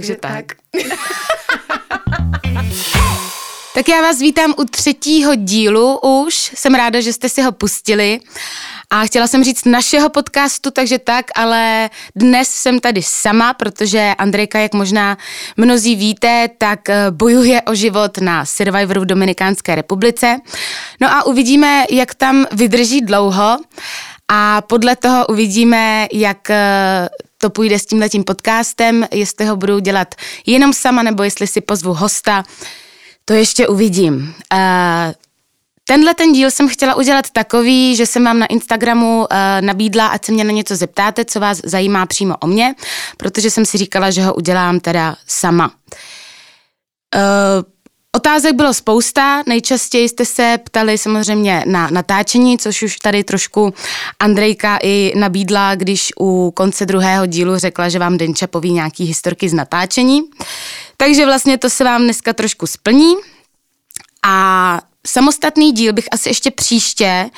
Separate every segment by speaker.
Speaker 1: takže tak. tak já vás vítám u třetího dílu už. Jsem ráda, že jste si ho pustili. A chtěla jsem říct našeho podcastu, takže tak, ale dnes jsem tady sama, protože Andrejka, jak možná mnozí víte, tak eh, bojuje o život na Survivoru v Dominikánské republice. No a uvidíme, jak tam vydrží dlouho a podle toho uvidíme, jak eh, to půjde s tímhletím podcastem, jestli ho budu dělat jenom sama, nebo jestli si pozvu hosta, to ještě uvidím. Uh, Tenhle ten díl jsem chtěla udělat takový, že jsem vám na Instagramu uh, nabídla, ať se mě na něco zeptáte, co vás zajímá přímo o mě, protože jsem si říkala, že ho udělám teda sama. Uh, Otázek bylo spousta, nejčastěji jste se ptali samozřejmě na natáčení, což už tady trošku Andrejka i nabídla, když u konce druhého dílu řekla, že vám Denča poví nějaký historky z natáčení. Takže vlastně to se vám dneska trošku splní. A samostatný díl bych asi ještě příště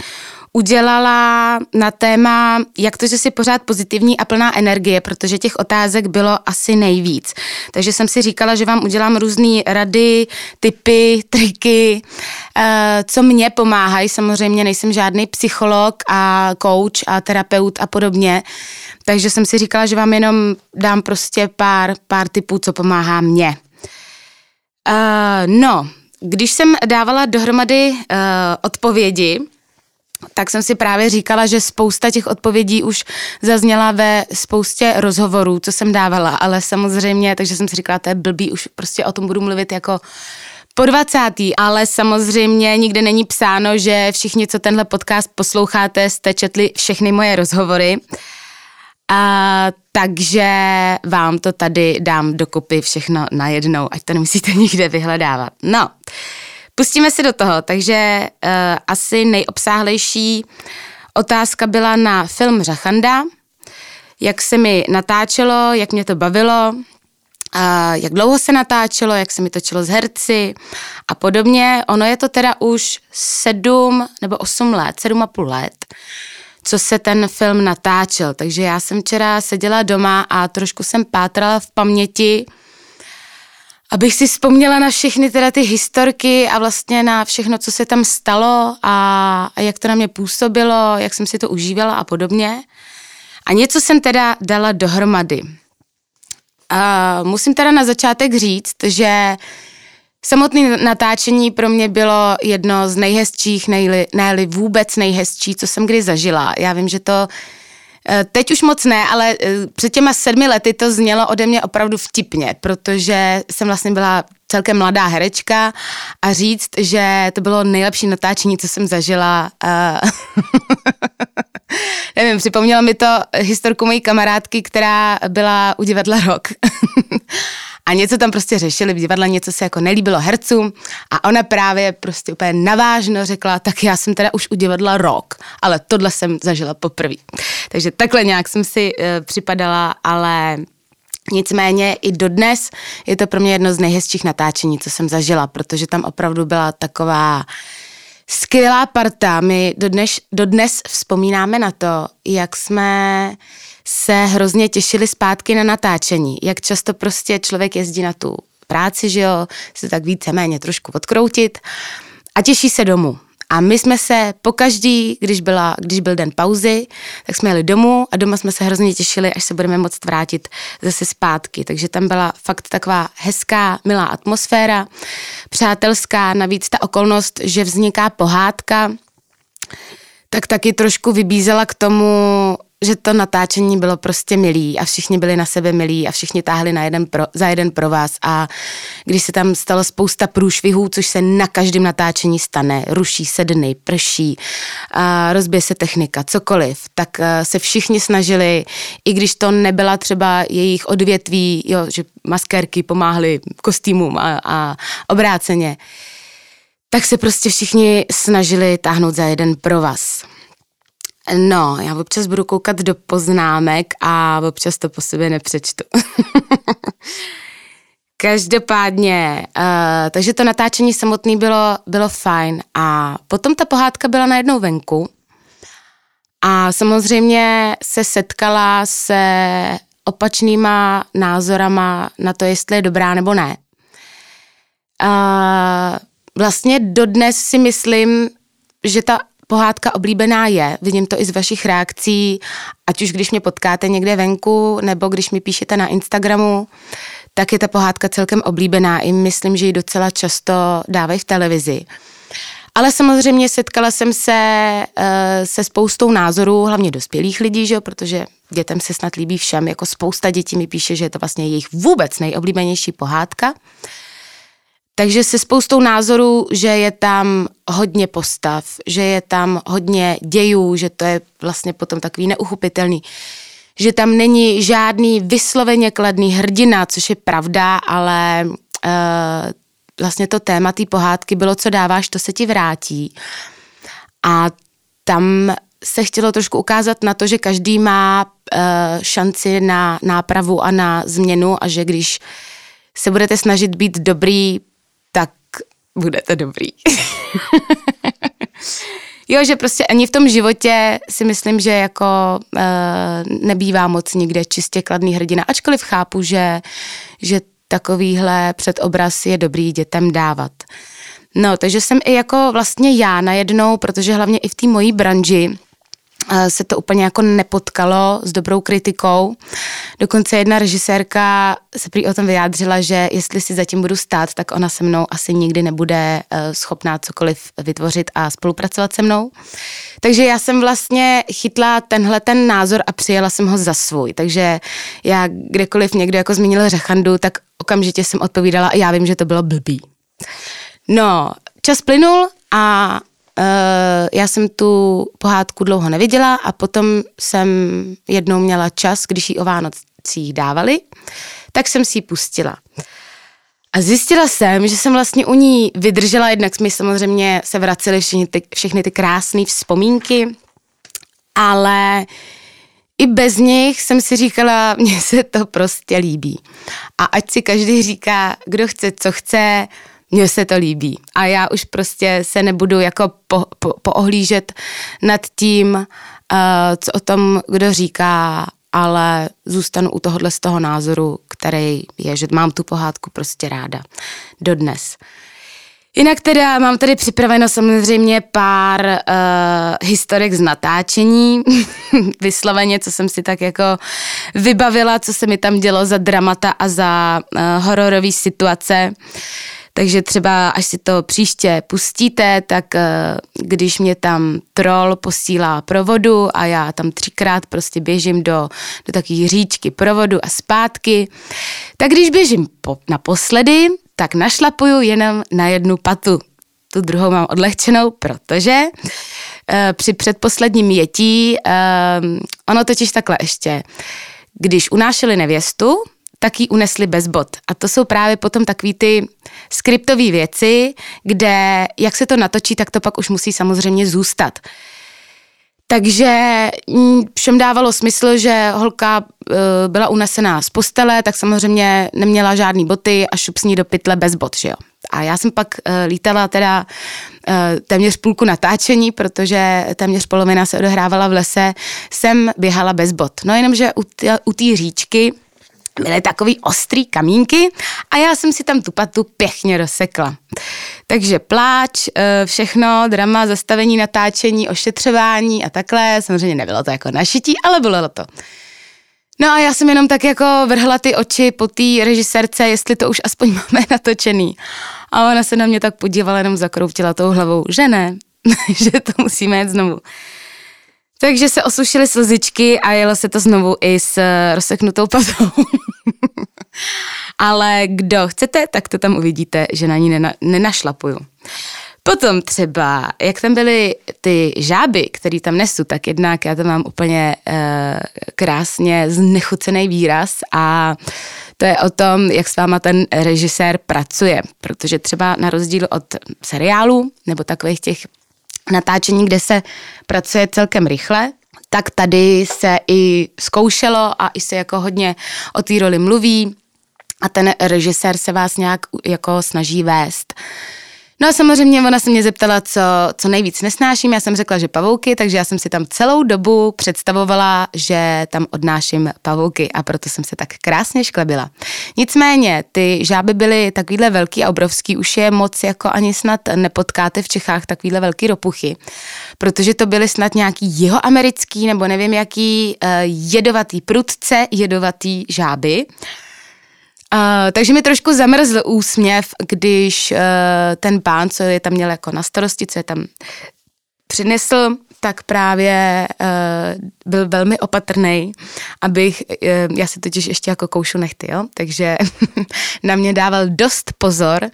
Speaker 1: udělala na téma, jak to, že jsi pořád pozitivní a plná energie, protože těch otázek bylo asi nejvíc. Takže jsem si říkala, že vám udělám různé rady, typy, triky, eh, co mě pomáhají. Samozřejmě nejsem žádný psycholog a coach a terapeut a podobně. Takže jsem si říkala, že vám jenom dám prostě pár, pár typů, co pomáhá mně. Uh, no, když jsem dávala dohromady uh, odpovědi, tak jsem si právě říkala, že spousta těch odpovědí už zazněla ve spoustě rozhovorů, co jsem dávala, ale samozřejmě, takže jsem si říkala, to je blbý, už prostě o tom budu mluvit jako po 20. Ale samozřejmě nikde není psáno, že všichni, co tenhle podcast posloucháte, jste četli všechny moje rozhovory. A, takže vám to tady dám dokupy všechno najednou, ať to nemusíte nikde vyhledávat. No, Pustíme se do toho, takže uh, asi nejobsáhlejší otázka byla na film Řachanda, jak se mi natáčelo, jak mě to bavilo, a jak dlouho se natáčelo, jak se mi točilo s herci a podobně. Ono je to teda už sedm nebo osm let, sedm a půl let, co se ten film natáčel. Takže já jsem včera seděla doma a trošku jsem pátrala v paměti, abych si vzpomněla na všechny teda ty historky a vlastně na všechno, co se tam stalo a, a jak to na mě působilo, jak jsem si to užívala a podobně. A něco jsem teda dala dohromady. A musím teda na začátek říct, že samotné natáčení pro mě bylo jedno z nejhezčích, nejli, nejli vůbec nejhezčí, co jsem kdy zažila. Já vím, že to Eh, teď už moc ne, ale eh, před těma sedmi lety to znělo ode mě opravdu vtipně, protože jsem vlastně byla celkem mladá herečka a říct, že to bylo nejlepší natáčení, co jsem zažila. Uh, nevím, připomnělo mi to historku mojí kamarádky, která byla u divadla Rock. a něco tam prostě řešili v divadle, něco se jako nelíbilo hercům a ona právě prostě úplně navážno řekla, tak já jsem teda už u divadla rok, ale tohle jsem zažila poprvé. Takže takhle nějak jsem si uh, připadala, ale Nicméně i dodnes je to pro mě jedno z nejhezčích natáčení, co jsem zažila, protože tam opravdu byla taková skvělá parta. My dodnes, dodnes vzpomínáme na to, jak jsme se hrozně těšili zpátky na natáčení. Jak často prostě člověk jezdí na tu práci, že jo, se tak víceméně trošku odkroutit a těší se domů. A my jsme se po každý, když, byla, když byl den pauzy, tak jsme jeli domů a doma jsme se hrozně těšili, až se budeme moct vrátit zase zpátky. Takže tam byla fakt taková hezká, milá atmosféra, přátelská, navíc ta okolnost, že vzniká pohádka, tak taky trošku vybízela k tomu že to natáčení bylo prostě milý a všichni byli na sebe milí a všichni táhli na jeden pro, za jeden pro vás a když se tam stalo spousta průšvihů, což se na každém natáčení stane, ruší se dny, prší, a rozbije se technika, cokoliv, tak eh, se všichni snažili, i když to nebyla třeba jejich odvětví, jo, že maskérky pomáhly kostýmům a, a obráceně, tak se prostě všichni snažili táhnout za jeden pro vás. No, já občas budu koukat do poznámek a občas to po sobě nepřečtu. Každopádně, uh, takže to natáčení samotné bylo, bylo fajn a potom ta pohádka byla najednou venku a samozřejmě se setkala se opačnýma názorama na to, jestli je dobrá nebo ne. A vlastně dodnes si myslím, že ta pohádka oblíbená je. Vidím to i z vašich reakcí, ať už když mě potkáte někde venku, nebo když mi píšete na Instagramu, tak je ta pohádka celkem oblíbená. I myslím, že ji docela často dávají v televizi. Ale samozřejmě setkala jsem se uh, se spoustou názorů, hlavně dospělých lidí, že? protože dětem se snad líbí všem. Jako spousta dětí mi píše, že je to vlastně jejich vůbec nejoblíbenější pohádka. Takže se spoustou názorů, že je tam hodně postav, že je tam hodně dějů, že to je vlastně potom takový neuchopitelný, že tam není žádný vysloveně kladný hrdina, což je pravda, ale uh, vlastně to téma té pohádky bylo, co dáváš, to se ti vrátí. A tam se chtělo trošku ukázat na to, že každý má uh, šanci na nápravu a na změnu a že když se budete snažit být dobrý budete dobrý. jo, že prostě ani v tom životě si myslím, že jako uh, nebývá moc nikde čistě kladný hrdina, ačkoliv chápu, že, že takovýhle předobraz je dobrý dětem dávat. No, takže jsem i jako vlastně já najednou, protože hlavně i v té mojí branži, se to úplně jako nepotkalo s dobrou kritikou. Dokonce jedna režisérka se prý o tom vyjádřila, že jestli si zatím budu stát, tak ona se mnou asi nikdy nebude eh, schopná cokoliv vytvořit a spolupracovat se mnou. Takže já jsem vlastně chytla tenhle ten názor a přijela jsem ho za svůj. Takže já kdekoliv někdo jako zmínil Řechandu, tak okamžitě jsem odpovídala a já vím, že to bylo blbý. No, čas plynul a já jsem tu pohádku dlouho neviděla a potom jsem jednou měla čas, když ji o Vánocích dávali, tak jsem si ji pustila. A zjistila jsem, že jsem vlastně u ní vydržela, jednak jsme samozřejmě se vraceli všechny ty, všechny ty krásné vzpomínky, ale i bez nich jsem si říkala, mně se to prostě líbí. A ať si každý říká, kdo chce, co chce, mně se to líbí. A já už prostě se nebudu jako po, po, poohlížet nad tím, uh, co o tom kdo říká, ale zůstanu u tohohle z toho názoru, který je, že mám tu pohádku prostě ráda. Dodnes. Jinak teda mám tady připraveno samozřejmě pár uh, historek z natáčení, vysloveně, co jsem si tak jako vybavila, co se mi tam dělo za dramata a za uh, hororové situace. Uh, takže třeba, až si to příště pustíte, tak eh, když mě tam troll posílá provodu a já tam třikrát prostě běžím do, do takové říčky provodu a zpátky, tak když běžím po, naposledy, tak našlapuju jenom na jednu patu. Tu druhou mám odlehčenou, protože uh, při předposledním jetí, uh, ono totiž takhle ještě, když unášeli nevěstu, tak ji unesli bez bod. A to jsou právě potom takový ty skriptové věci, kde jak se to natočí, tak to pak už musí samozřejmě zůstat. Takže mm, všem dávalo smysl, že holka e, byla unesená z postele, tak samozřejmě neměla žádný boty a šup s ní do pytle bez bot, že jo. A já jsem pak e, lítala teda e, téměř půlku natáčení, protože téměř polovina se odehrávala v lese, jsem běhala bez bot. No jenomže u té říčky byly takový ostrý kamínky a já jsem si tam tu patu pěkně rozsekla. Takže pláč, eh, všechno, drama, zastavení, natáčení, ošetřování a takhle. Samozřejmě nebylo to jako našití, ale bylo to. No a já jsem jenom tak jako vrhla ty oči po té režisérce, jestli to už aspoň máme natočený. A ona se na mě tak podívala, jenom zakroutila tou hlavou, že ne, že to musíme jít znovu. Takže se osušily slzičky a jelo se to znovu i s eh, rozseknutou patou. Ale kdo chcete, tak to tam uvidíte, že na ní nena, nenašlapuju. Potom třeba, jak tam byly ty žáby, které tam nesu, tak jednak já tam mám úplně uh, krásně znechucený výraz a to je o tom, jak s váma ten režisér pracuje, protože třeba na rozdíl od seriálu nebo takových těch natáčení, kde se pracuje celkem rychle, tak tady se i zkoušelo a i se jako hodně o té roli mluví a ten režisér se vás nějak jako snaží vést. No a samozřejmě ona se mě zeptala, co, co nejvíc nesnáším. Já jsem řekla, že pavouky, takže já jsem si tam celou dobu představovala, že tam odnáším pavouky a proto jsem se tak krásně šklebila. Nicméně, ty žáby byly takovýhle velký a obrovský, už je moc jako ani snad nepotkáte v Čechách takovýhle velký ropuchy, protože to byly snad nějaký jihoamerický nebo nevím jaký uh, jedovatý prudce, jedovatý žáby. Uh, takže mi trošku zamrzl úsměv, když uh, ten pán, co je tam měl jako na starosti, co je tam přinesl, tak právě uh, byl velmi opatrný, abych, uh, já si totiž ještě jako koušu nechty, jo, takže na mě dával dost pozor,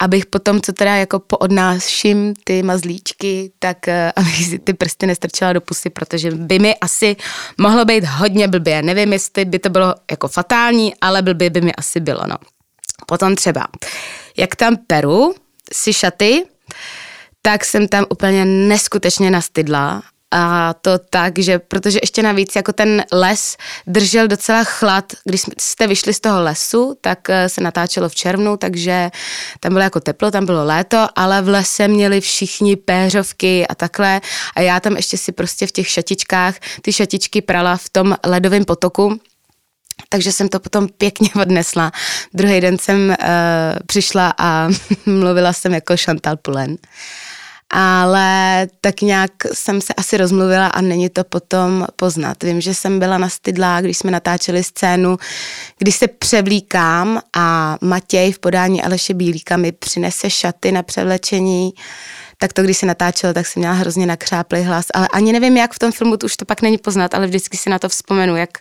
Speaker 1: abych potom, co teda jako poodnáším ty mazlíčky, tak uh, abych si ty prsty nestrčila do pusy, protože by mi asi mohlo být hodně blbě. Nevím, jestli by to bylo jako fatální, ale blbě by mi asi bylo, no. Potom třeba, jak tam peru si šaty, tak jsem tam úplně neskutečně nastydla a to tak, že protože ještě navíc jako ten les držel docela chlad, když jste vyšli z toho lesu, tak eh, se natáčelo v červnu, takže tam bylo jako teplo, tam bylo léto, ale v lese měli všichni péřovky a takhle. A já tam ještě si prostě v těch šatičkách ty šatičky prala v tom ledovém potoku, takže jsem to potom pěkně odnesla. Druhý den jsem uh, přišla a mluvila jsem jako Chantal Pulen ale tak nějak jsem se asi rozmluvila a není to potom poznat. Vím, že jsem byla nastydlá, když jsme natáčeli scénu, když se převlíkám a Matěj v podání Aleše Bílíka mi přinese šaty na převlečení, tak to, když se natáčelo, tak jsem měla hrozně nakřáplý hlas, ale ani nevím, jak v tom filmu, to už to pak není poznat, ale vždycky si na to vzpomenu, jak,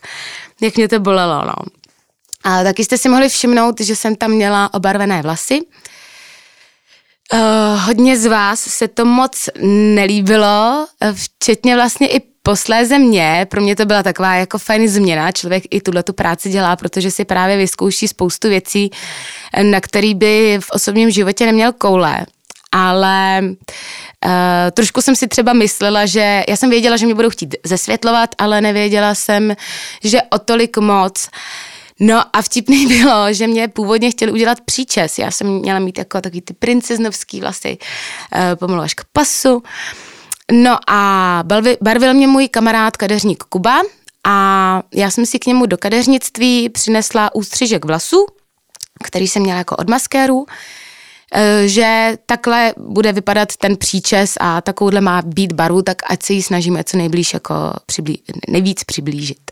Speaker 1: jak mě to bolelo. No. A taky jste si mohli všimnout, že jsem tam měla obarvené vlasy, Uh, hodně z vás se to moc nelíbilo, eh, včetně vlastně i posléze mě, pro mě to byla taková jako fajn změna, člověk i tuhle tu práci dělá, protože si právě vyzkouší spoustu věcí, eh, na který by v osobním životě neměl koule. Ale uh, trošku jsem si třeba myslela, že já jsem věděla, že mě budou chtít zesvětlovat, ale nevěděla jsem, že o tolik moc. uh, No a vtipný bylo, že mě původně chtěli udělat příčes. Já jsem měla mít jako takový ty princeznovský vlasy uh, pomalu až k pasu. No a barvil, mě můj kamarád kadeřník Kuba a já jsem si k němu do kadeřnictví přinesla ústřižek vlasů, který jsem měla jako od maskéru, eh, že takhle bude vypadat ten příčes a takovouhle má být baru, tak ať se ji snažíme co nejblíž jako přiblí, nejvíc přiblížit.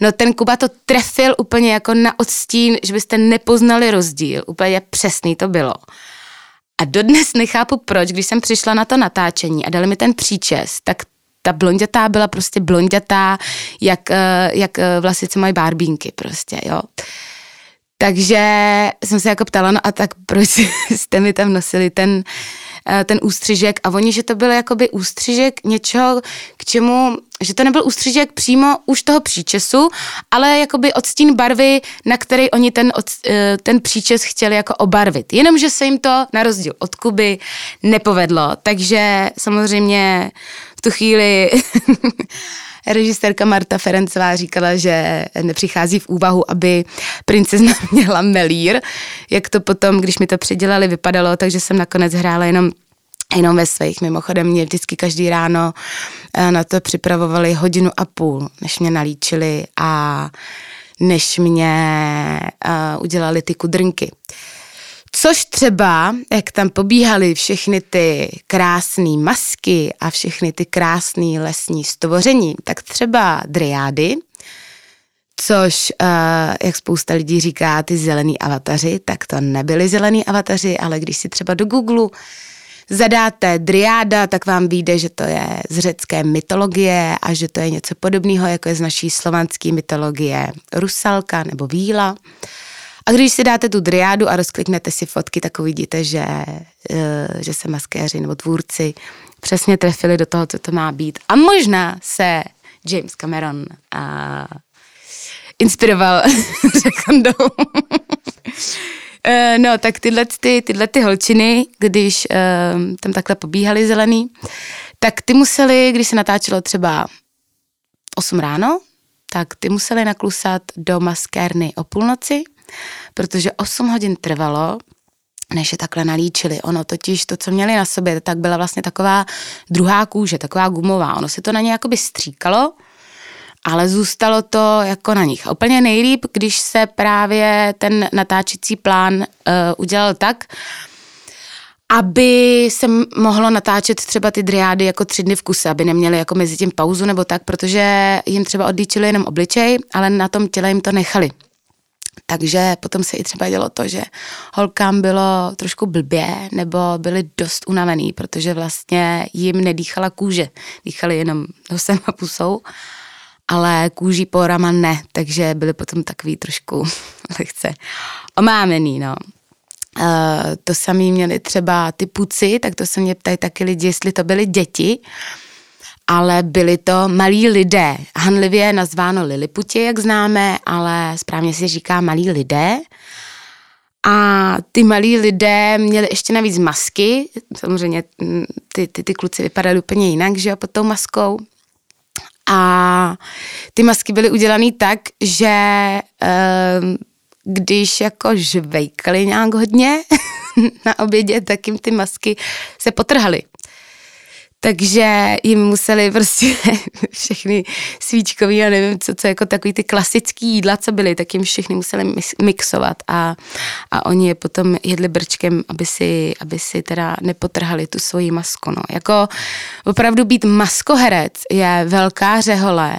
Speaker 1: No ten Kuba to trefil úplně jako na odstín, že byste nepoznali rozdíl. Úplně přesný to bylo. A dodnes nechápu proč, když jsem přišla na to natáčení a dali mi ten příčes, tak ta blondětá byla prostě blondětá, jak, eh, jak eh, vlasice mají barbínky prostě, jo. Takže jsem se jako ptala, no a tak proč jste mi tam nosili ten, Eh, ten ústřižek a oni, že to byl jakoby ústřižek něčeho, k čemu, že to nebyl ústřižek přímo už toho příčesu, ale jakoby odstín barvy, na který oni ten, od, eh, ten příčes chtěli jako obarvit. Jenomže se jim to na rozdíl od Kuby nepovedlo, takže samozřejmě v tu chvíli režisérka Marta Ferencová říkala, že nepřichází v úvahu, aby princezna měla melír, jak to potom, když mi to předělali, vypadalo, takže jsem nakonec hrála jenom jenom ve svých. Mimochodem mě vždycky každý ráno eh, na to připravovali hodinu a půl, než mě nalíčili a než mě uh, udělali ty kudrnky. Což třeba, jak tam pobíhaly všechny ty krásné masky a všechny ty krásné lesní stvoření, tak třeba driády, což, uh, jak spousta lidí říká, ty zelený avataři, tak to nebyly zelený avataři, ale když si třeba do Google zadáte driáda, tak vám vyjde, že to je z řecké mytologie a že to je něco podobného, jako je z naší slovanské mytologie rusalka nebo víla. A když si dáte tu driádu a rozkliknete si fotky, tak uvidíte, že, eh, že se maskéři nebo tvůrci přesně trefili do toho, co to má být. A možná se James Cameron a inspiroval řekondou. Eh, no, tak tyhle, ty, tyhle ty holčiny, když uh, tam takhle pobíhaly zelený, tak ty museli, když se natáčelo třeba 8 ráno, tak ty museli naklusat do maskérny o půlnoci protože 8 hodin trvalo, než je takhle nalíčili. Ono totiž to, co měli na sobě, tak byla vlastně taková druhá kůže, taková gumová. Ono se to na ně jakoby stříkalo, ale zůstalo to jako na nich. Úplně nejlíp, když se právě ten natáčecí plán uh, udělal tak, aby se mohlo natáčet třeba ty driády jako tři dny v kuse, aby neměli jako mezi tím pauzu nebo tak, protože jim třeba odlíčili jenom obličej, ale na tom těle jim to nechali. Takže potom se i třeba dělo to, že holkám bylo trošku blbě nebo byli dost unavený, protože vlastně jim nedýchala kůže, dýchali jenom nosem a pusou, ale kůží porama ne, takže byli potom takový trošku lehce omámený, no. Uh, to samý měli třeba ty puci, tak to se mě ptají taky lidi, jestli to byly děti, ale byli to malí lidé. Hanlivě nazváno Liliputi, jak známe, ale správně se říká malí lidé. A ty malí lidé měli ještě navíc masky, samozřejmě mm, ty, ty, ty kluci vypadali úplně jinak, že jo, pod tou maskou. A ty masky byly udělané tak, že uh, když jako žvejkali nějak hodně na obědě, tak jim ty masky se potrhaly takže jim museli prostě všechny svíčkový a nevím, co, co jako takový ty klasický jídla, co byly, tak jim všechny museli mixovat a, a oni je potom jedli brčkem, aby si, aby si teda nepotrhali tu svoji masku. No. Jako opravdu být maskoherec je velká řehole.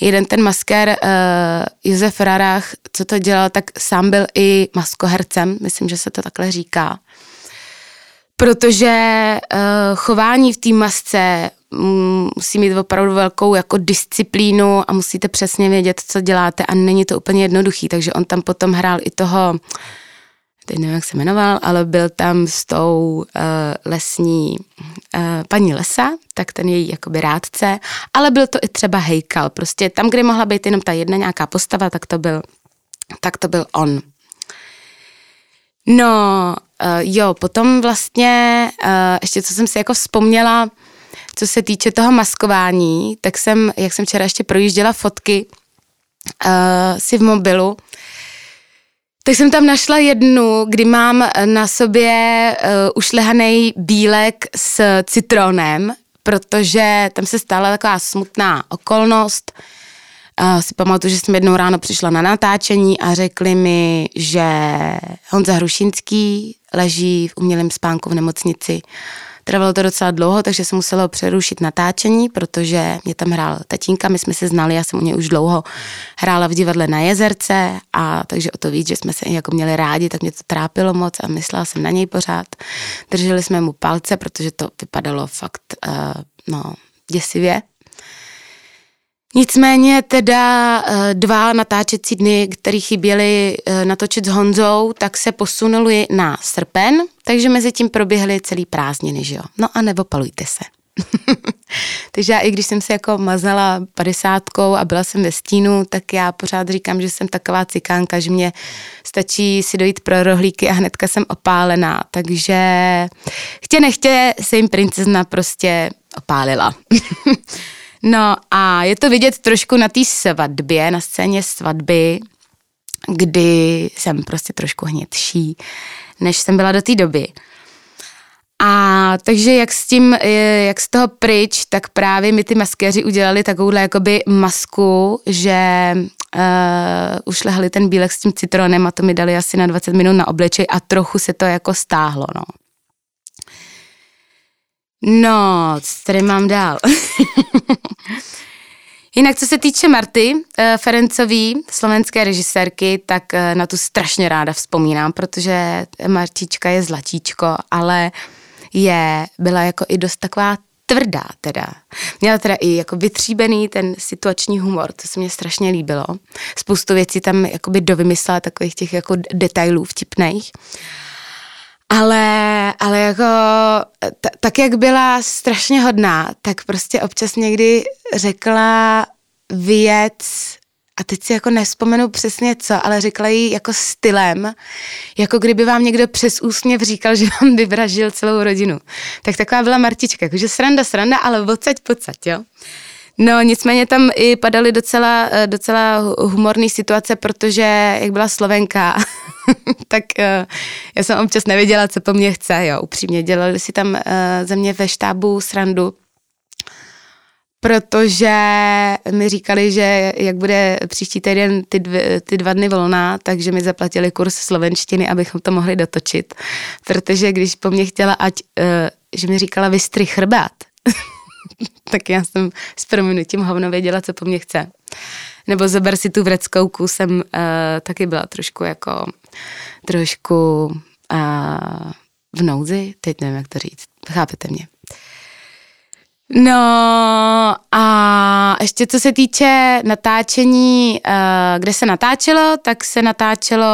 Speaker 1: Jeden ten maskér uh, Josef Rarach, co to dělal, tak sám byl i maskohercem, myslím, že se to takhle říká protože uh, chování v té masce um, musí mít opravdu velkou jako disciplínu a musíte přesně vědět, co děláte a není to úplně jednoduchý, takže on tam potom hrál i toho, teď nevím, jak se jmenoval, ale byl tam s tou uh, lesní uh, paní Lesa, tak ten její jakoby rádce, ale byl to i třeba Hejkal, prostě tam, kde mohla být jenom ta jedna nějaká postava, tak to byl, tak to byl on. No, uh, jo, potom vlastně, uh, ještě co jsem si jako vzpomněla, co se týče toho maskování, tak jsem, jak jsem včera ještě projížděla fotky uh, si v mobilu, tak jsem tam našla jednu, kdy mám na sobě uh, ušlehaný bílek s citronem, protože tam se stala taková smutná okolnost, uh, Uh, si pamatuju, že jsem jednou ráno přišla na natáčení a řekli mi, že Honza Hrušinský leží v umělém spánku v nemocnici. Trvalo to docela dlouho, takže jsem musela přerušit natáčení, protože mě tam hrál tatínka, my jsme se znali, já jsem u něj už dlouho hrála v divadle na jezerce a takže o to víc, že jsme se jako měli rádi, tak mě to trápilo moc a myslela jsem na něj pořád. Drželi jsme mu palce, protože to vypadalo fakt, uh, no, děsivě. Nicméně teda eh, dva natáčecí dny, které chyběly eh, natočit s Honzou, tak se posunuli na srpen, takže mezi tím proběhly celý prázdniny, že jo. No a nepopalujte se. takže já i když jsem se jako mazala padesátkou a byla jsem ve stínu, tak já pořád říkám, že jsem taková cikánka, že mě stačí si dojít pro rohlíky a hnedka jsem opálená. Takže chtě nechtě se jim princezna prostě opálila. No a je to vidět trošku na té svatbě, na scéně svatby, kdy jsem prostě trošku hnědší, než jsem byla do té doby. A takže jak s tím, jak z toho pryč, tak právě mi ty maskéři udělali takovouhle jakoby masku, že uh, ušlehli ten bílek s tím citronem a to mi dali asi na 20 minut na obličej a trochu se to jako stáhlo, no. No, co tady mám dál? Jinak, co se týče Marty uh, Ferencový, slovenské režisérky, tak uh, na tu strašně ráda vzpomínám, protože Martička je zlatíčko, ale je, byla jako i dost taková tvrdá teda. Měla teda i jako vytříbený ten situační humor, to se mě strašně líbilo. Spoustu věcí tam jakoby dovymyslela takových těch jako detailů vtipných. Ale, ale jako t- tak, jak byla strašně hodná, tak prostě občas někdy řekla věc, a teď si jako nespomenu přesně co, ale řekla jí jako stylem, jako kdyby vám někdo přes úsměv říkal, že vám vyvražil celou rodinu. Tak taková byla Martička, jakože sranda, sranda, ale odsaď, pocať, jo. No nicméně tam i padaly docela, eh, docela humorné situace, protože jak byla Slovenka, tak uh, já jsem občas nevěděla, co po mně chce, jo, upřímně. Dělali si tam uh, ze mě ve štábu srandu, protože mi říkali, že jak bude příští týden ty, dvě, ty dva dny volná, takže mi zaplatili kurz slovenštiny, abychom to mohli dotočit. Protože když po mně chtěla, ať, že mi říkala vystry chrbát, tak já jsem s prominutím hovno věděla, co po mně chce. Nebo zober si tu vreckou jsem uh, taky byla trošku jako, trošku uh, v nouzi, teď nevím, jak to říct, chápete mě. No a ještě co se týče natáčení, uh, kde se natáčelo, tak se natáčelo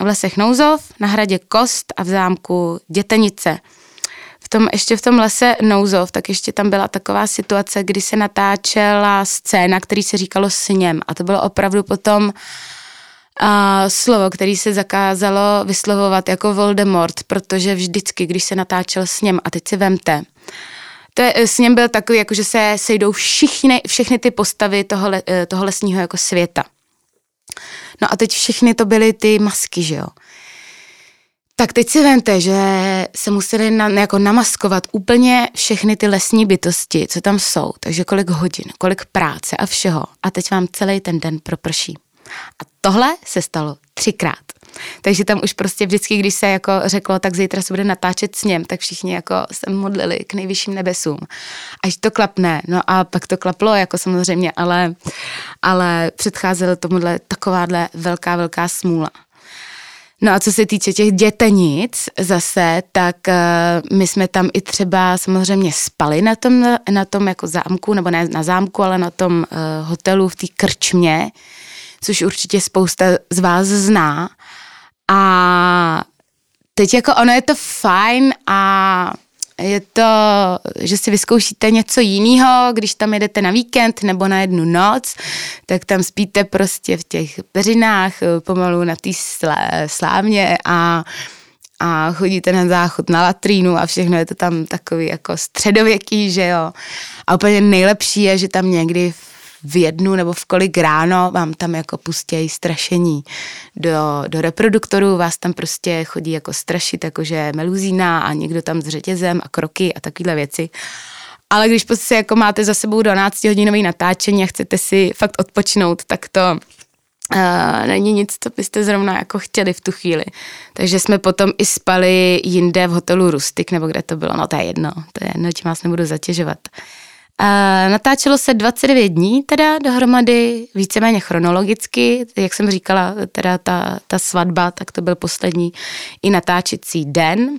Speaker 1: v lesech Nouzov, na hradě Kost a v zámku Dětenice tom, ještě v tom lese Nouzov, tak ještě tam byla taková situace, kdy se natáčela scéna, který se říkalo sněm a to bylo opravdu potom uh, slovo, který se zakázalo vyslovovat jako Voldemort, protože vždycky, když se natáčel sněm, a teď si vemte, to je, sněm byl takový, jako že se sejdou všichni, všechny ty postavy toho, eh, toho lesního jako světa. No a teď všechny to byly ty masky, že jo. Tak teď si vemte, že se museli na, jako namaskovat úplně všechny ty lesní bytosti, co tam jsou. Takže kolik hodin, kolik práce a všeho. A teď vám celý ten den proprší. A tohle se stalo třikrát. Takže tam už prostě vždycky, když se jako řeklo, tak zítra se bude natáčet s něm, tak všichni jako se modlili k nejvyšším nebesům. Až to klapne. No a pak to klaplo, jako samozřejmě, ale, ale předcházelo tomuhle takováhle velká, velká smůla. No a co se týče těch dětenic zase, tak uh, my jsme tam i třeba samozřejmě spali na tom, na tom jako zámku, nebo ne na zámku, ale na tom uh, hotelu v té krčmě, což určitě spousta z vás zná. A teď jako ono je to fajn a je to, že si vyzkoušíte něco jiného, když tam jedete na víkend nebo na jednu noc, tak tam spíte prostě v těch peřinách eh, pomalu na té slávně a a chodíte na záchod na latrínu a všechno je to tam takový jako středověký, že jo. A úplně nejlepší je, že tam někdy v v jednu nebo v kolik ráno vám tam jako pustějí strašení do, do reproduktorů, vás tam prostě chodí jako strašit, jakože meluzína a někdo tam s řetězem a kroky a takovéhle věci. Ale když prostě jako máte za sebou 12 hodinový natáčení a chcete si fakt odpočinout, tak to Uh, není nic, co byste zrovna jako chtěli v tu chvíli. Takže jsme potom i spali jinde v hotelu Rustik, nebo kde to bylo, no to je jedno, to je jedno, tím vás nebudu zatěžovat. A natáčelo se 29 dní teda dohromady, víceméně chronologicky, jak jsem říkala, teda ta, ta svatba, tak to byl poslední i natáčecí den.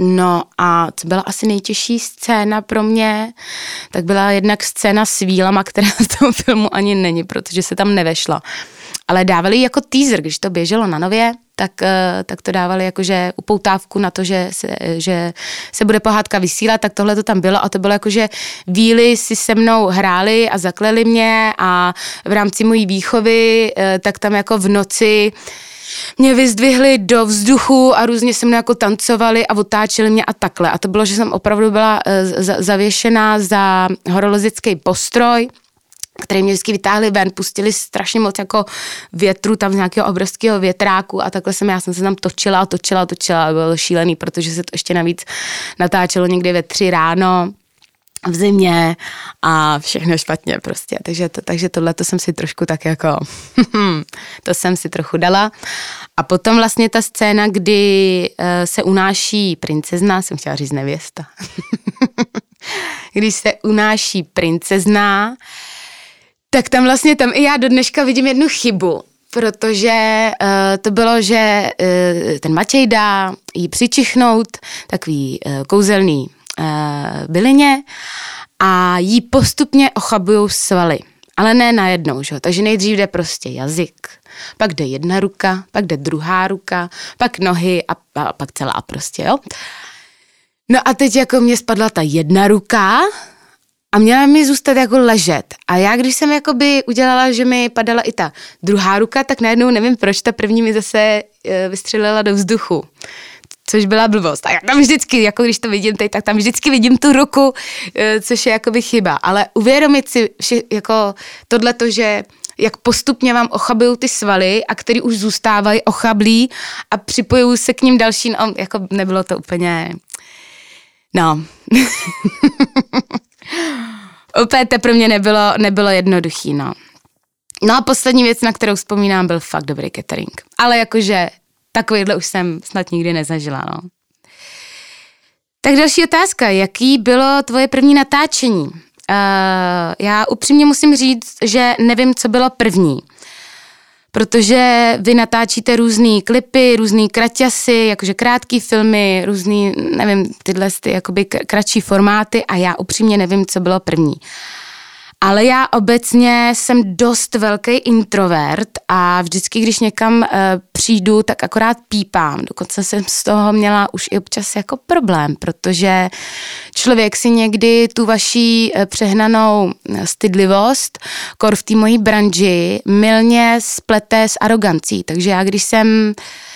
Speaker 1: No a co byla asi nejtěžší scéna pro mě, tak byla jednak scéna s vílama, která v tom filmu ani není, protože se tam nevešla. Ale dávali jako teaser, když to běželo na nově, tak, eh, tak to dávali jakože upoutávku na to, že se, že se bude pohádka vysílat, tak tohle to tam bylo a to bylo jakože víly si se mnou hráli a zakleli mě a v rámci mojí výchovy, eh, tak tam jako v noci mě vyzdvihli do vzduchu a různě se mnou jako tancovali a otáčeli mě a takhle. A to bylo, že jsem opravdu byla eh, zavěšená za horolezický postroj, který mě vždycky vytáhli ven, pustili strašně moc jako větru tam z nějakého obrovského větráku a takhle jsem, já jsem se tam točila a točila a točila bylo šílený, protože se to ještě navíc natáčelo někdy ve tři ráno v zimě a všechno špatně prostě. Takže, to, takže tohle to jsem si trošku tak jako, to jsem si trochu dala. A potom vlastně ta scéna, kdy uh, se unáší princezna, jsem chtěla říct nevěsta, když se unáší princezna, tak tam vlastně, tam i já do dneška vidím jednu chybu, protože uh, to bylo, že uh, ten Matěj dá jí přičichnout takový uh, kouzelný uh, bylině a jí postupně ochabují svaly. Ale ne najednou, že? takže nejdřív jde prostě jazyk, pak jde jedna ruka, pak jde druhá ruka, pak nohy a, a pak celá prostě, jo. No a teď jako mě spadla ta jedna ruka, a měla mi zůstat jako ležet. A já, když jsem jakoby udělala, že mi padala i ta druhá ruka, tak najednou nevím proč, ta první mi zase e, vystřelila do vzduchu. což byla blbost. A já tam vždycky, jako když to vidím teď, tak tam vždycky vidím tu ruku, eh, což je jakoby chyba. Ale uvědomit si vši, jako tohleto, že jak postupně vám ochabují ty svaly a který už zůstávají ochablí a připojují se k ním další, no, jako nebylo to úplně, no. úplně to pro mě nebylo, nebylo jednoduchý, no. No a poslední věc, na kterou vzpomínám, byl fakt dobrý catering. Ale jakože takovýhle už jsem snad nikdy nezažila, no. Tak další otázka. Jaký bylo tvoje první natáčení? Uh, já upřímně musím říct, že nevím, co bylo první. Protože vy natáčíte různé klipy, různé kraťasy, jakože krátké filmy, různý, nevím, tyhle ty jakoby kratší formáty a já upřímně nevím, co bylo první. Ale já obecně jsem dost velký introvert a vždycky, když někam uh, přijdu, tak akorát pípám. Dokonce jsem z toho měla už i občas jako problém, protože člověk si někdy tu vaší uh, přehnanou eh, stydlivost, kor v té mojí branži, milně splete s arogancí. Takže já, když jsem Uh,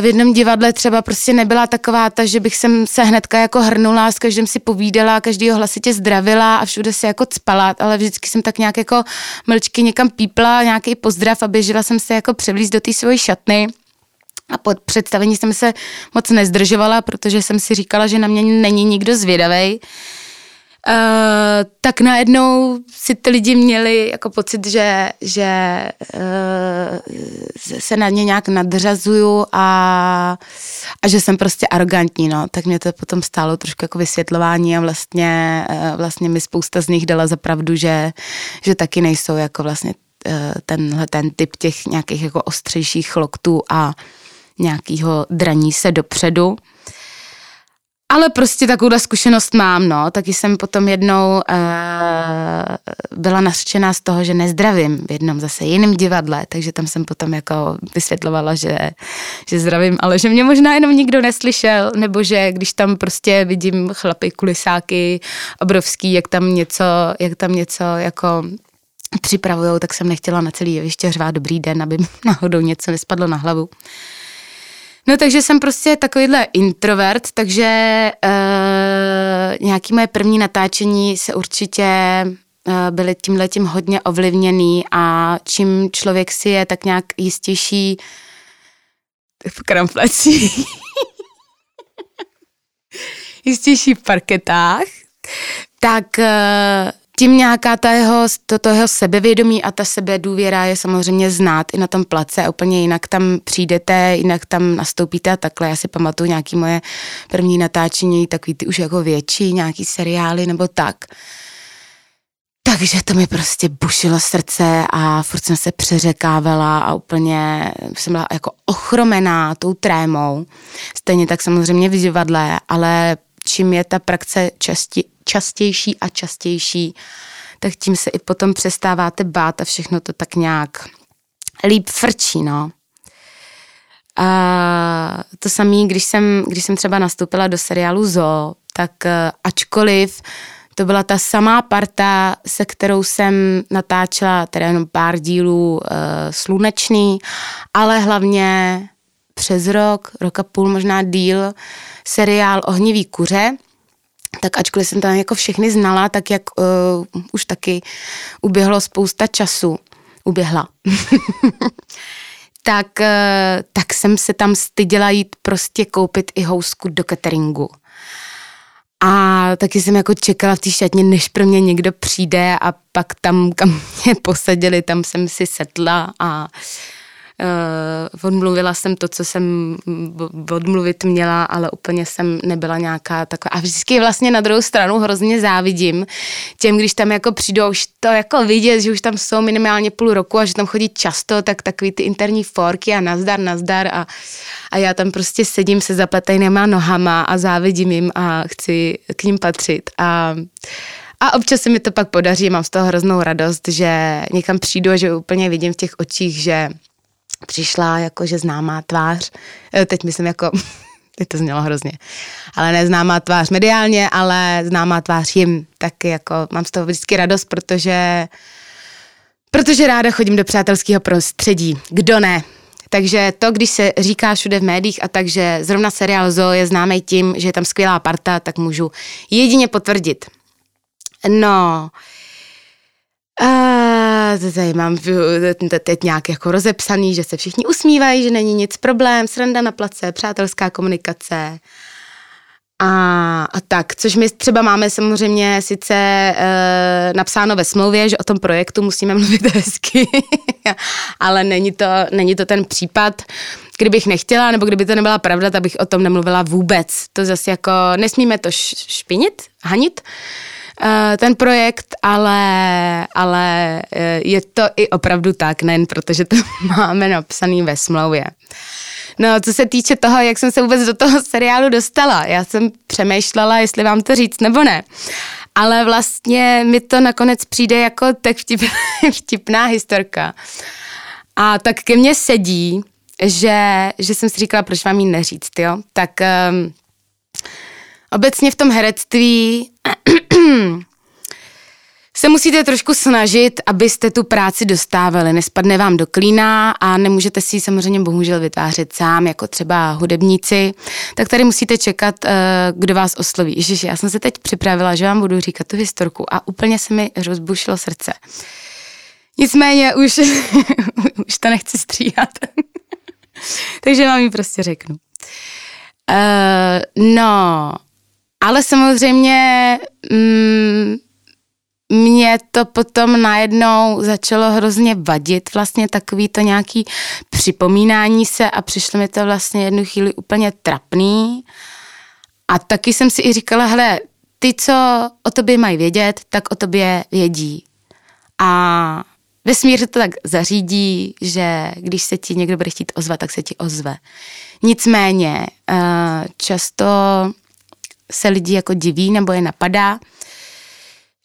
Speaker 1: v jednom divadle třeba prostě nebyla taková ta, že bych sem se hnedka jako hrnula, s každým si povídala, každýho hlasitě zdravila a všude se jako cpala, ale vždycky jsem tak nějak jako mlčky někam pípla, nějaký pozdrav a běžela jsem se jako převlíst do té svojí šatny. A pod představení jsem se moc nezdržovala, protože jsem si říkala, že na mě není nikdo zvědavej. Uh, tak najednou si ty lidi měli jako pocit, že, že uh, se na ně nějak nadřazuju a, a že jsem prostě arrogantní, no. Tak mě to potom stálo trošku jako vysvětlování a vlastně, uh, vlastně mi spousta z nich dala za pravdu, že, že taky nejsou jako vlastně tenhle ten typ těch nějakých jako ostřejších loktů a nějakého draní se dopředu. Ale prostě takovou zkušenost mám, no. Taky jsem potom jednou uh, byla nařčená z toho, že nezdravím v jednom zase jiném divadle, takže tam jsem potom jako vysvětlovala, že, že zdravím, ale že mě možná jenom nikdo neslyšel, nebo že když tam prostě vidím chlapy kulisáky obrovský, jak tam něco, jak tam něco jako připravujou, tak jsem nechtěla na celý jeviště řvát dobrý den, aby náhodou něco nespadlo na hlavu. No takže jsem prostě takovýhle introvert, takže uh, nějaký moje první natáčení se určitě uh, byly tímhletím hodně ovlivněný a čím člověk si je tak nějak jistější v kramflací, jistější v parketách, tak uh, tím nějaká ta jeho, to, to jeho sebevědomí a ta sebedůvěra je samozřejmě znát i na tom place úplně jinak tam přijdete, jinak tam nastoupíte a takhle. Já si pamatuju nějaký moje první natáčení, takový ty už jako větší, nějaký seriály nebo tak. Takže to mi prostě bušilo srdce a furt jsem se přeřekávala a úplně jsem byla jako ochromená tou trémou. Stejně tak samozřejmě v divadle, ale čím je ta praxe častí, častější a častější, tak tím se i potom přestáváte bát a všechno to tak nějak líp frčí, no. A to samé, když jsem, když jsem třeba nastoupila do seriálu Zo, tak eh, ačkoliv to byla ta samá parta, se kterou jsem natáčela teda jenom pár dílů uh, slunečný, ale hlavně přes rok, rok a půl, možná díl, seriál Ohnivý kuře, tak ačkoliv jsem tam jako všechny znala, tak jak uh, už taky uběhlo spousta času, uběhla, tak, uh, tak jsem se tam styděla jít prostě koupit i housku do cateringu. A taky jsem jako čekala v té šatně, než pro mě někdo přijde a pak tam, kam mě posadili, tam jsem si setla a uh, Uh, odmluvila jsem to, co jsem odmluvit měla, ale úplně jsem nebyla nějaká taková. A vždycky vlastně na druhou stranu hrozně závidím těm, když tam jako přijdou, už to jako vidět, že už tam jsou minimálně půl roku a že tam chodí často, tak takový ty interní forky a nazdar, nazdar a, a já tam prostě sedím se zapletajnýma nohama a závidím jim a chci k ním patřit. A a občas se mi to pak podaří, mám z toho hroznou radost, že někam přijdu a že úplně vidím v těch očích, že přišla jakože známá tvář, e, teď myslím jako, teď to znělo hrozně, ale ne známá tvář mediálně, ale známá tvář jim, tak jako mám z toho vždycky radost, protože protože ráda chodím do přátelského prostředí. Kdo ne? Takže to, když se říká všude v médiích a takže zrovna seriál Zo je známý tím, že je tam skvělá parta, tak můžu jedině potvrdit. No, to tady mám teď nějak jako rozepsaný, že se všichni usmívají, že není nic problém, sranda na place, přátelská komunikace. A, a tak, což my třeba máme samozřejmě sice e, napsáno ve smlouvě, že o tom projektu musíme mluvit hezky, ale není to, není to ten případ, kdybych nechtěla, nebo kdyby to nebyla pravda, tak bych o tom nemluvila vůbec. To zase jako, nesmíme to špinit, hanit, ten projekt, ale, ale eh, je to i opravdu tak, nejen protože to máme napsaný ve smlouvě. No, co se týče toho, jak jsem se vůbec do toho seriálu dostala, já jsem přemýšlela, jestli vám to říct nebo ne. Ale vlastně mi to nakonec přijde jako tak vtip, vtipná historka. A tak ke mně sedí, že, že jsem si říkala, proč vám ji neříct, jo? Tak um, obecně v tom herectví se musíte trošku snažit, abyste tu práci dostávali. Nespadne vám do klína a nemůžete si ji samozřejmě bohužel vytvářet sám, jako třeba hudebníci. Tak tady musíte čekat, eh, kdo vás osloví. Ježiši, já jsem se teď připravila, že vám budu říkat tu historku a úplně se mi rozbušilo srdce. Nicméně už, už to nechci stříhat. Takže vám ji prostě řeknu. Uh, no, ale samozřejmě mm, mě to potom najednou začalo hrozně vadit, vlastně takový to nějaký připomínání se a přišlo mi to vlastně jednu chvíli úplně trapný. A taky jsem si i říkala, hele, ty, co o tobě mají vědět, tak o tobě vědí. A vesmír to tak zařídí, že když se ti někdo bude chtít ozvat, tak se ti ozve. Nicméně eh, často se lidi jako diví nebo je napadá,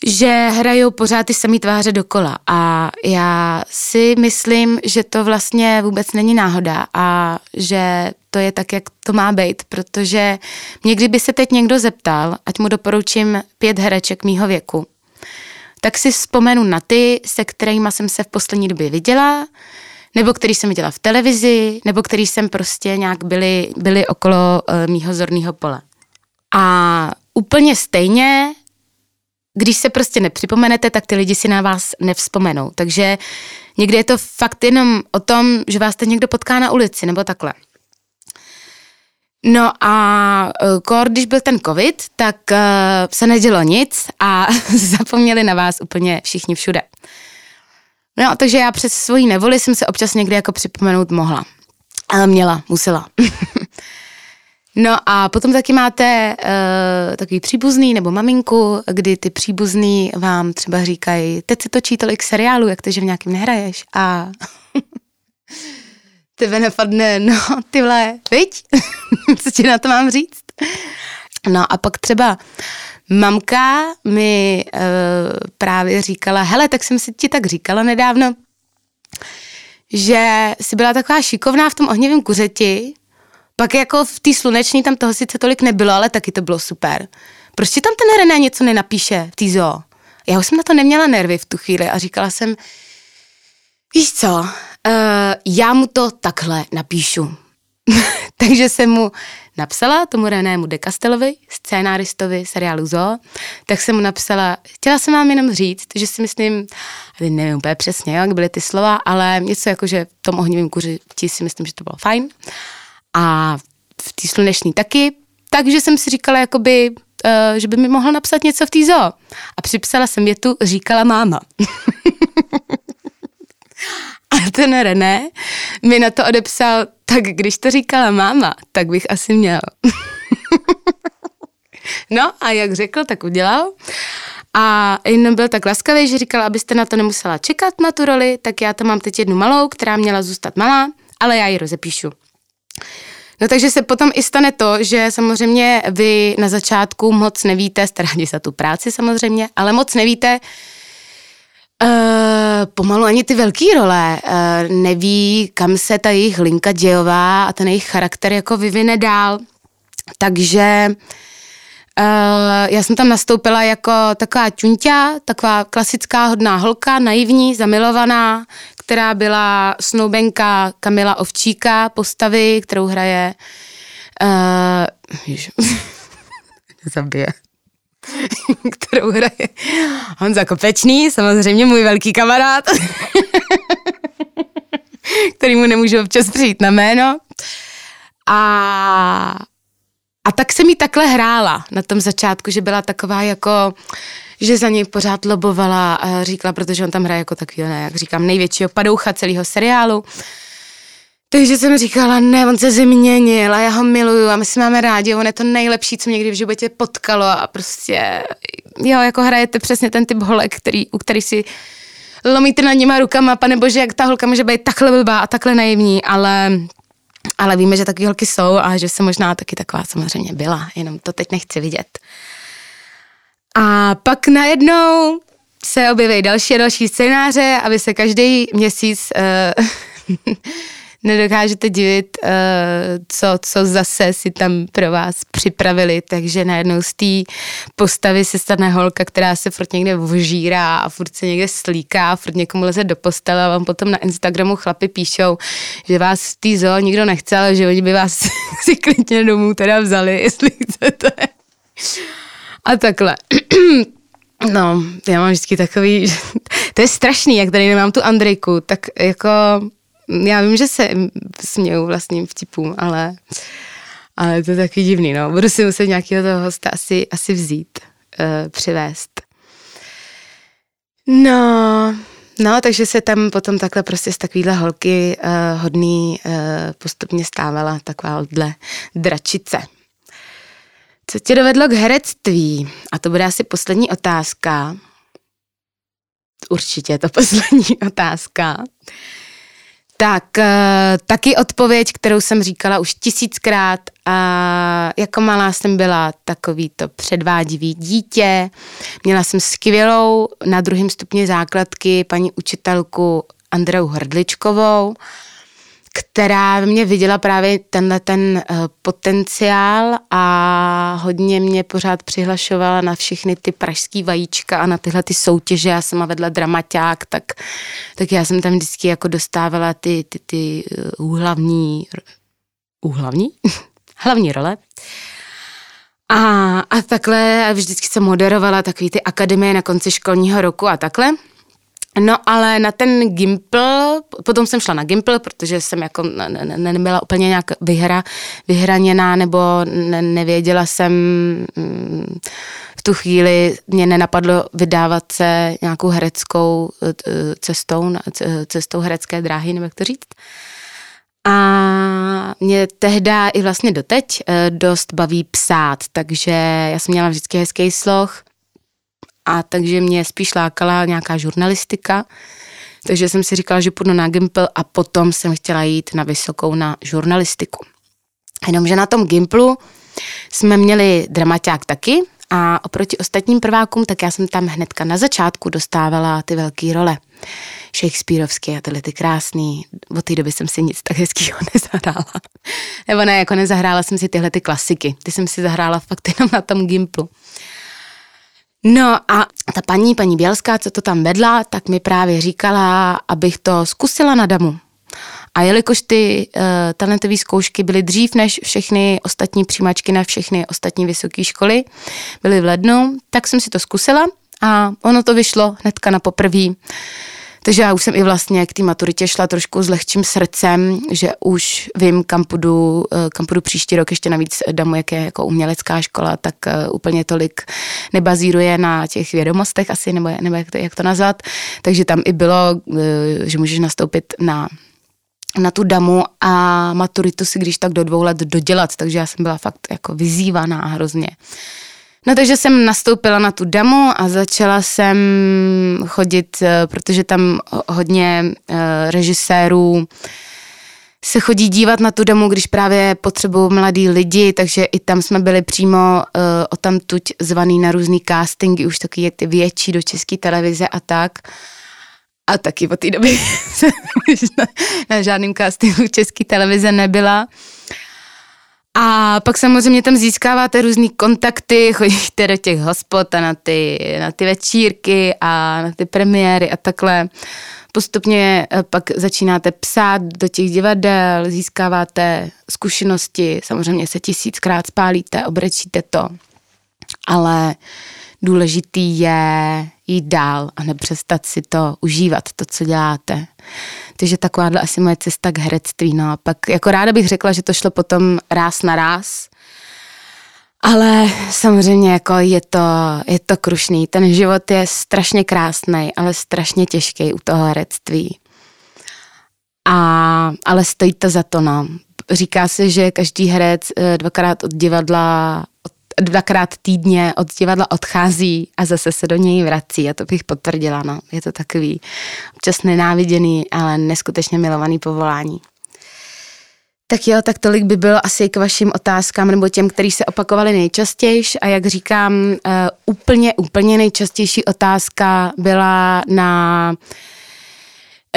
Speaker 1: že hrajou pořád ty samé tváře dokola a já si myslím, že to vlastně vůbec není náhoda a že to je tak, jak to má být, protože mě kdyby se teď někdo zeptal, ať mu doporučím pět hereček mýho věku, tak si vzpomenu na ty, se kterými jsem se v poslední době viděla, nebo který jsem viděla v televizi, nebo který jsem prostě nějak byli, byli okolo uh, mýho zorného pole. A úplně stejně, když se prostě nepřipomenete, tak ty lidi si na vás nevzpomenou. Takže někdy je to fakt jenom o tom, že vás teď někdo potká na ulici nebo takhle. No a e, kor, když byl ten covid, tak uh, se nedělo nic a zapomněli na vás úplně všichni všude. No, takže já přes svoji nevoli jsem se občas někdy jako připomenout mohla. Ale měla, musela. No a potom taky máte uh, takový příbuzný nebo maminku, kdy ty příbuzný vám třeba říkají, teď se točí tolik seriálů, jak to, že v nějakým nehraješ a tebe napadne, no ty vole, viď? Co ti na to mám říct? No a pak třeba mamka mi uh, právě říkala, hele, tak jsem si ti tak říkala nedávno, že jsi byla taková šikovná v tom ohnivém kuřeti, pak jako v té sluneční tam toho sice tolik nebylo, ale taky to bylo super. Proč tam ten René něco nenapíše v té zoo? Já už jsem na to neměla nervy v tu chvíli a říkala jsem, víš co, uh, já mu to takhle napíšu. Takže jsem mu napsala tomu Renému de Castelovi, scénáristovi seriálu Zoo, tak jsem mu napsala, chtěla jsem vám jenom říct, že si myslím, nevím úplně přesně, jak byly ty slova, ale něco jako, že v tom ohnivém kuřiti si myslím, že to bylo fajn a v té sluneční taky, takže jsem si říkala, jakoby, uh, že by mi mohl napsat něco v té zoo. A připsala jsem je tu, říkala máma. a ten René mi na to odepsal, tak když to říkala máma, tak bych asi měl. no a jak řekl, tak udělal. A jenom byl tak laskavý, že říkal, abyste na to nemusela čekat na tu roli, tak já tam mám teď jednu malou, která měla zůstat malá, ale já ji rozepíšu. No takže se potom i stane to, že samozřejmě vy na začátku moc nevíte, staráte za tu práci samozřejmě, ale moc nevíte, Uh, pomalu ani ty velký role uh, neví, kam se ta jejich linka dějová a ten jejich charakter jako vyvine dál. Takže uh, já jsem tam nastoupila jako taková čunťa, taková klasická hodná holka, naivní, zamilovaná, která byla snoubenka Kamila Ovčíka, postavy, kterou hraje uh, zabije kterou hraje Honza Kopečný, samozřejmě můj velký kamarád, který mu nemůžu občas přijít na jméno. A, a tak se mi takhle hrála na tom začátku, že byla taková jako, že za něj pořád lobovala a říkala, protože on tam hraje jako takový, ne, jak říkám, největšího padoucha celého seriálu. Takže jsem říkala, ne, on se změnil a já ho miluju a my si máme rádi, on je to nejlepší, co mě kdy v životě potkalo a prostě, jo, jako hrajete přesně ten typ holek, který, u který si lomíte nad nima rukama, pane bože, jak ta holka může být takhle blbá a takhle naivní, ale ale víme, že taky holky jsou a že jsem možná taky taková samozřejmě byla, jenom to teď nechci vidět. A pak najednou se objeví další a další scénáře, aby se každý měsíc uh, nedokážete divit, uh, co, co zase si tam pro vás připravili, takže najednou z té postavy se stane holka, která se furt někde vžírá a furt se někde slíká, furt někomu leze do postele a vám potom na Instagramu chlapi píšou, že vás v té zoo nikdo nechce, ale že oni by vás si klidně domů teda vzali, jestli chcete. A takhle. No, já mám vždycky takový, to je strašný, jak tady nemám tu Andrejku, tak jako já vím, že se směju vlastním vtipům, ale, ale to je taky divný, no. Budu si muset nějakého toho hosta asi, asi vzít, uh, přivést. No, no, takže se tam potom takhle prostě z takovýhle holky uh, hodný uh, postupně stávala takováhle dračice. Co tě dovedlo k herectví? A to bude asi poslední otázka. Určitě je to poslední otázka. Tak, eh, taky odpověď, kterou jsem říkala už tisíckrát a jako malá jsem byla takový to předvádivý dítě. Měla jsem skvělou na druhém stupni základky paní učitelku Andreu Hrdličkovou, která mě viděla právě tenhle ten uh, potenciál a hodně mě pořád přihlašovala na všechny ty pražský vajíčka a na tyhle ty soutěže. Já jsem vedla dramaťák, tak, tak já jsem tam vždycky jako dostávala ty, ty, ty uh, úhlavní, úhlavní? Hlavní role. A, a takhle vždycky jsem moderovala takový ty akademie na konci školního roku a takhle. No ale na ten Gimpl, potom jsem šla na Gimpl, protože jsem jako ne, ne, nebyla úplně nějak vyhra, vyhraněná nebo ne, nevěděla jsem mm, v tu chvíli, mě nenapadlo vydávat se nějakou hereckou eh, cestou, cestou herecké dráhy, nebo jak to říct. A mě tehdy i vlastně doteď eh, dost baví psát, takže já jsem měla vždycky hezký sloh, a takže mě spíš lákala nějaká žurnalistika, takže jsem si říkala, že půjdu na Gimpl a potom jsem chtěla jít na vysokou na žurnalistiku. Jenomže na tom Gimplu jsme měli dramaťák taky a oproti ostatním prvákům, tak já jsem tam hnedka na začátku dostávala ty velké role. Shakespeareovské a tyhle ty krásný. Od té doby jsem si nic tak hezkého nezahrála. Nebo ne, jako nezahrála jsem si tyhle ty klasiky. Ty jsem si zahrála fakt jenom na tom Gimplu. No a ta paní, paní Bělská, co to tam vedla, tak mi právě říkala, abych to zkusila na damu. A jelikož ty uh, talentové zkoušky byly dřív než všechny ostatní přijímačky na všechny ostatní vysoké školy, byly v lednu, tak jsem si to zkusila a ono to vyšlo hnedka na poprví. Takže já už jsem i vlastně k té maturitě šla trošku s lehčím srdcem, že už vím, kam půjdu, eh, kam půjdu příští rok, ještě navíc damu, jak je jako umělecká škola, tak eh, úplně tolik nebazíruje na těch vědomostech asi, nebo, nebo jak, to, jak to nazvat. Takže tam i bylo, eh, že můžeš nastoupit na na tu damu a maturitu si když tak do dvou let dodělat, takže já jsem byla fakt jako vyzývaná hrozně. No takže jsem nastoupila na tu damu a začala jsem chodit, eh, protože tam hodně eh, režisérů se chodí dívat na tu damu, když právě potřebují mladí lidi, takže i tam jsme byli přímo uh, o tam tuď zvaný na různý castingy, už taky ty větší do české televize a tak. A taky od té doby na, na žádném castingu české televize nebyla. A pak samozřejmě tam získáváte různý kontakty, chodíte do těch hospod a na ty, na ty večírky a na ty premiéry a takhle. Postupně eh, pak začínáte psát do těch divadel, získáváte zkušenosti, samozřejmě se tisíckrát spálíte, obrečíte to, ale důležitý je jít dál a nepřestat si to užívat, to, co děláte. Takže takováhle asi moje cesta k herectví. No a pak jako ráda bych řekla, že to šlo potom ráz na ráz, ale samozřejmě jako je to, je to krušný. Ten život je strašně krásný, ale strašně těžký u toho herectví. A, ale stojí to za to, no. Říká se, že každý herec eh, dvakrát od divadla, dvakrát týdně od divadla odchází a zase se do něj vrací a to bych potvrdila, no. Je to takový občas nenáviděný, ale neskutečně milovaný povolání. Tak jo, tak tolik by bylo asi k vašim otázkám nebo těm, který se opakovali nejčastěji. A jak říkám, uh, úplně, úplně nejčastější otázka byla na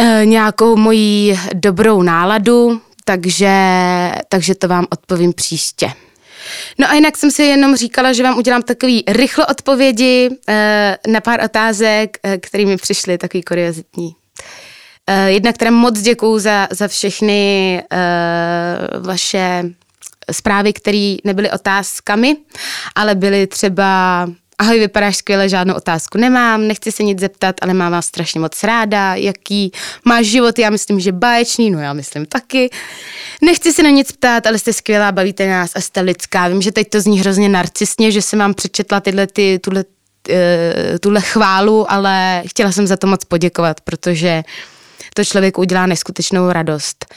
Speaker 1: uh, nějakou moji dobrou náladu, takže, takže to vám odpovím příště. No a jinak jsem si jenom říkala, že vám udělám takový rychlo odpovědi uh, na pár otázek, uh, které mi přišly takový kuriozitní. Uh, jednak moc děkuju za, za všechny uh, vaše zprávy, které nebyly otázkami, ale byly třeba ahoj, vypadáš skvěle, žádnou otázku nemám, nechci se nic zeptat, ale mám vás strašně moc ráda, jaký máš život, já myslím, že báječný, no já myslím taky. Nechci se na nic ptát, ale jste skvělá, bavíte nás a jste lidská. Vím, že teď to zní hrozně narcisně, že jsem vám přečetla tyhle, ty, tuhle, uh, tuhle chválu, ale chtěla jsem za to moc poděkovat, protože to člověku udělá neskutečnou radost.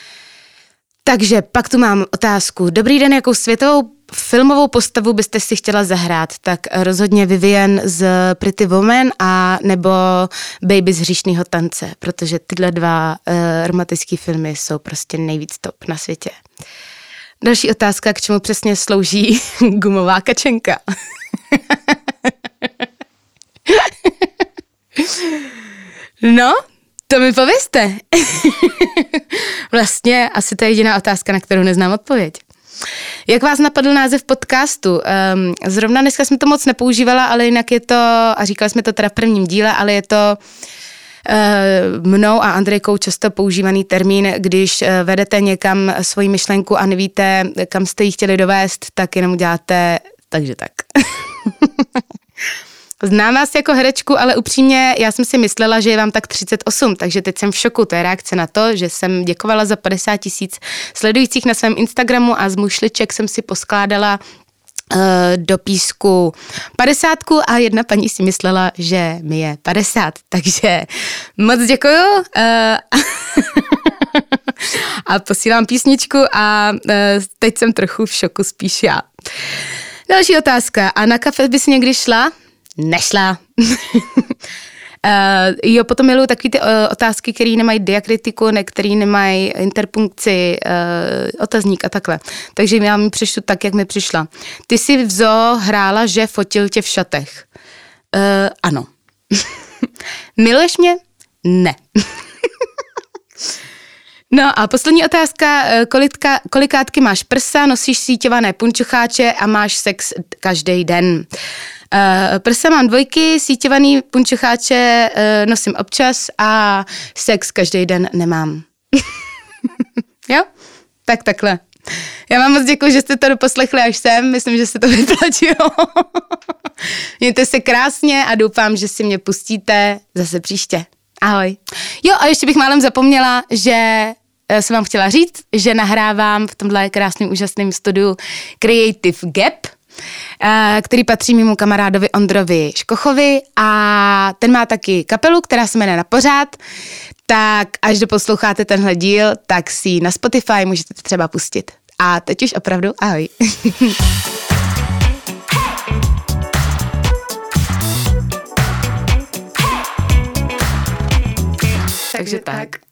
Speaker 1: Takže pak tu mám otázku. Dobrý den, jakou světovou filmovou postavu byste si chtěla zahrát? Tak rozhodně Vivian z Pretty Woman a nebo Baby z hříšného tance, protože tyhle dva uh, romantické filmy jsou prostě nejvíc top na světě. Další otázka, k čemu přesně slouží gumová kačenka? no, to mi povězte. vlastně asi to je jediná otázka, na kterou neznám odpověď. Jak vás napadl název podcastu? Um, zrovna dneska jsem to moc nepoužívala, ale jinak je to, a říkali jsme to teda v prvním díle, ale je to uh, mnou a Andrejkou často používaný termín, když uh, vedete někam svoji myšlenku a nevíte, kam jste ji chtěli dovést, tak jenom uděláte takže tak. Znám vás jako herečku, ale upřímně já jsem si myslela, že je vám tak 38, takže teď jsem v šoku. To je reakce na to, že jsem děkovala za 50 tisíc sledujících na svém Instagramu a z mušliček jsem si poskládala uh, do písku 50 a jedna paní si myslela, že mi je 50, takže moc děkuju. Uh, a posílám písničku a uh, teď jsem trochu v šoku spíš já. Další otázka. A na kafe by si někdy šla? Nešla. Uh, jo, potom miluju takové ty uh, otázky, které nemají diakritiku, ne, které nemají interpunkci, uh, otazník a takhle. Takže já mi přišlu tak, jak mi přišla. Ty jsi v zoo hrála, že fotil tě v šatech. Uh, ano. Miluješ mě? Ne. No a poslední otázka, kolika, kolikátky máš prsa, nosíš síťované punčocháče a máš sex každý den. Uh, prsa mám dvojky, sítěvaný punčocháče uh, nosím občas a sex každý den nemám. jo? Tak takhle. Já vám moc děkuji, že jste to doposlechli až sem. Myslím, že se to vyplatilo. Mějte se krásně a doufám, že si mě pustíte zase příště. Ahoj. Jo, a ještě bych málem zapomněla, že eh, jsem vám chtěla říct, že nahrávám v tomhle krásném, úžasném studiu Creative Gap, Eh, který patří mému kamarádovi Ondrovi Škochovi a ten má taky kapelu, která se jmenuje Na pořád, tak až doposloucháte tenhle díl, tak si na Spotify můžete třeba pustit. A teď už opravdu ahoj. Takže tak.